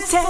to tell.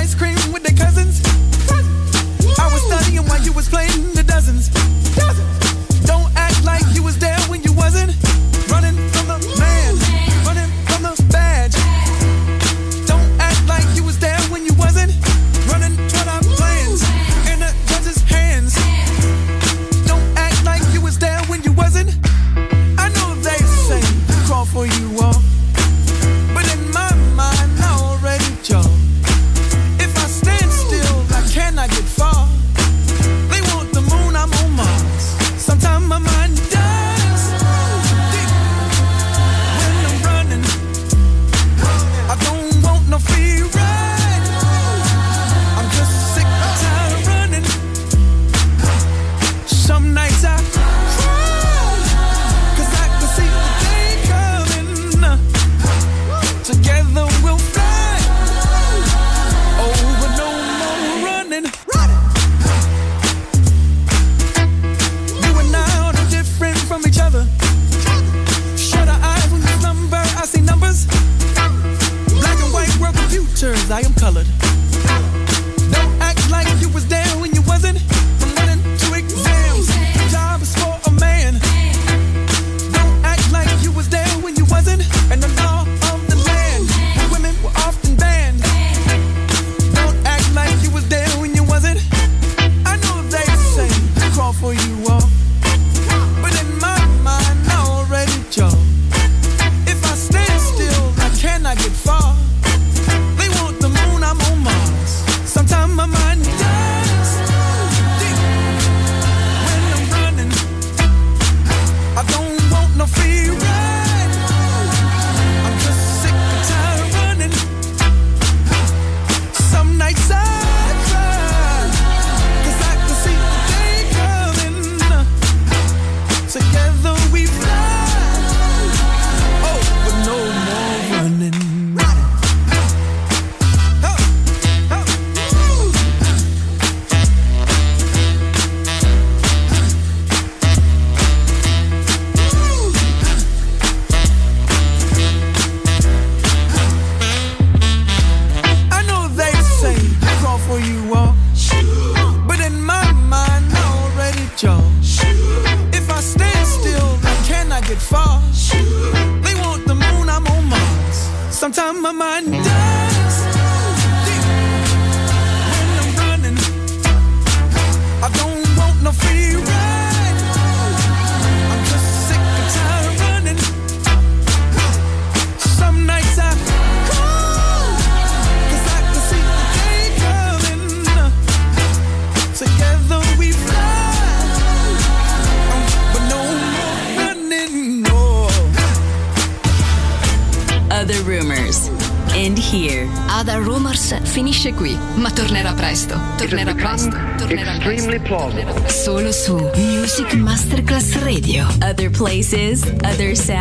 ice cream with their cousins. I was studying while you was playing the dozens. Radio. Other places,